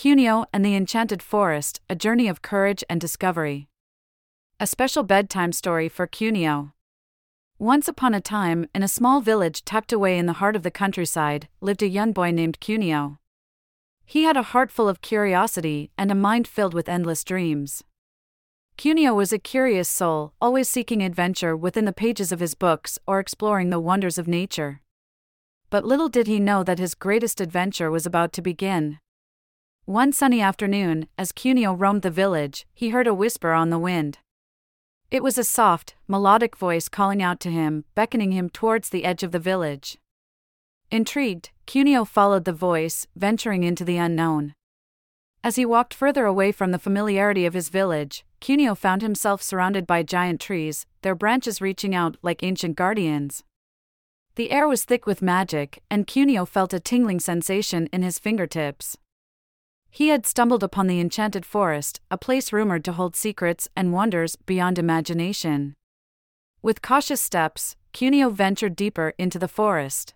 Cuneo and the Enchanted Forest A Journey of Courage and Discovery. A special bedtime story for Cuneo. Once upon a time, in a small village tucked away in the heart of the countryside, lived a young boy named Cuneo. He had a heart full of curiosity and a mind filled with endless dreams. Cuneo was a curious soul, always seeking adventure within the pages of his books or exploring the wonders of nature. But little did he know that his greatest adventure was about to begin. One sunny afternoon, as Cuneo roamed the village, he heard a whisper on the wind. It was a soft, melodic voice calling out to him, beckoning him towards the edge of the village. Intrigued, Cuneo followed the voice, venturing into the unknown. As he walked further away from the familiarity of his village, Cuneo found himself surrounded by giant trees, their branches reaching out like ancient guardians. The air was thick with magic, and Cuneo felt a tingling sensation in his fingertips. He had stumbled upon the enchanted forest, a place rumored to hold secrets and wonders beyond imagination. With cautious steps, Cuneo ventured deeper into the forest.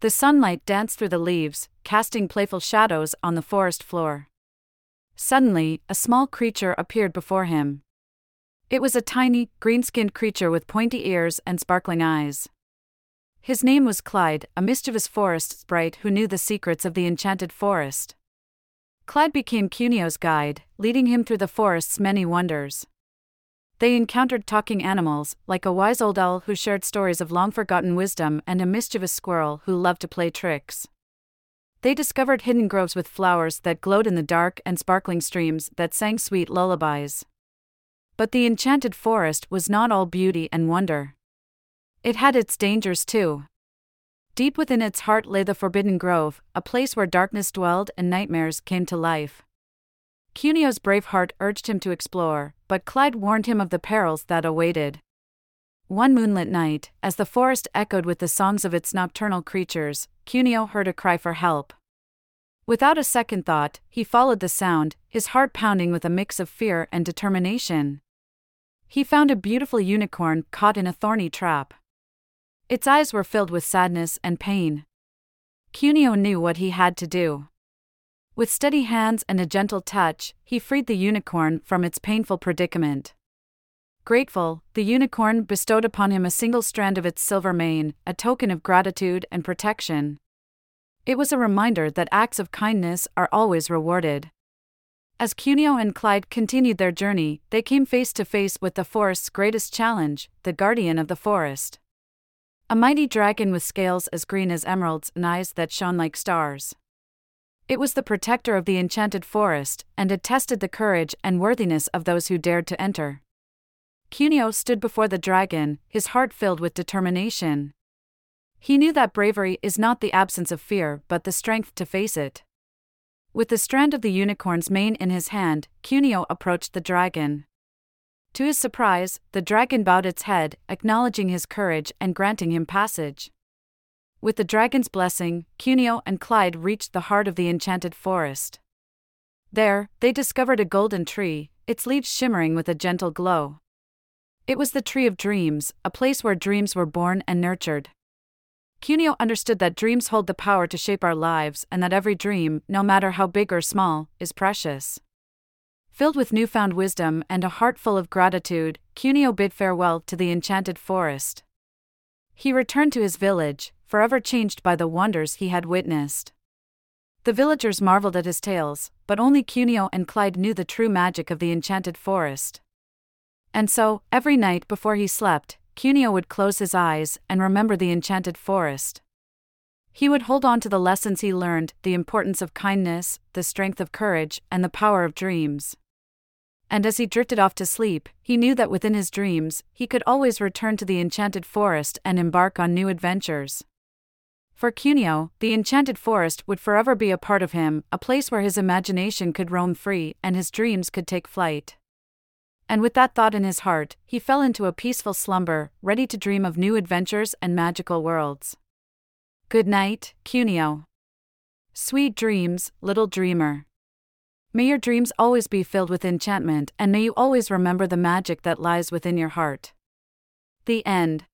The sunlight danced through the leaves, casting playful shadows on the forest floor. Suddenly, a small creature appeared before him. It was a tiny, green skinned creature with pointy ears and sparkling eyes. His name was Clyde, a mischievous forest sprite who knew the secrets of the enchanted forest. Clyde became Cuneo's guide, leading him through the forest's many wonders. They encountered talking animals, like a wise old owl who shared stories of long forgotten wisdom and a mischievous squirrel who loved to play tricks. They discovered hidden groves with flowers that glowed in the dark and sparkling streams that sang sweet lullabies. But the enchanted forest was not all beauty and wonder. It had its dangers too. Deep within its heart lay the Forbidden Grove, a place where darkness dwelled and nightmares came to life. Cuneo's brave heart urged him to explore, but Clyde warned him of the perils that awaited. One moonlit night, as the forest echoed with the songs of its nocturnal creatures, Cuneo heard a cry for help. Without a second thought, he followed the sound, his heart pounding with a mix of fear and determination. He found a beautiful unicorn caught in a thorny trap. Its eyes were filled with sadness and pain. Cuneo knew what he had to do. With steady hands and a gentle touch, he freed the unicorn from its painful predicament. Grateful, the unicorn bestowed upon him a single strand of its silver mane, a token of gratitude and protection. It was a reminder that acts of kindness are always rewarded. As Cuneo and Clyde continued their journey, they came face to face with the forest's greatest challenge, the guardian of the forest. A mighty dragon with scales as green as emeralds and eyes that shone like stars. It was the protector of the enchanted forest, and it tested the courage and worthiness of those who dared to enter. Cuneo stood before the dragon, his heart filled with determination. He knew that bravery is not the absence of fear but the strength to face it. With the strand of the unicorn's mane in his hand, Cuneo approached the dragon. To his surprise, the dragon bowed its head, acknowledging his courage and granting him passage. With the dragon's blessing, Cuneo and Clyde reached the heart of the enchanted forest. There, they discovered a golden tree, its leaves shimmering with a gentle glow. It was the Tree of Dreams, a place where dreams were born and nurtured. Cuneo understood that dreams hold the power to shape our lives and that every dream, no matter how big or small, is precious. Filled with newfound wisdom and a heart full of gratitude, Cuneo bid farewell to the enchanted forest. He returned to his village, forever changed by the wonders he had witnessed. The villagers marveled at his tales, but only Cuneo and Clyde knew the true magic of the enchanted forest. And so, every night before he slept, Cuneo would close his eyes and remember the enchanted forest. He would hold on to the lessons he learned the importance of kindness, the strength of courage, and the power of dreams. And as he drifted off to sleep, he knew that within his dreams, he could always return to the enchanted forest and embark on new adventures. For Cuneo, the enchanted forest would forever be a part of him, a place where his imagination could roam free and his dreams could take flight and with that thought in his heart, he fell into a peaceful slumber, ready to dream of new adventures and magical worlds. Good night, Cuneo. Sweet dreams, little dreamer. May your dreams always be filled with enchantment, and may you always remember the magic that lies within your heart. The end.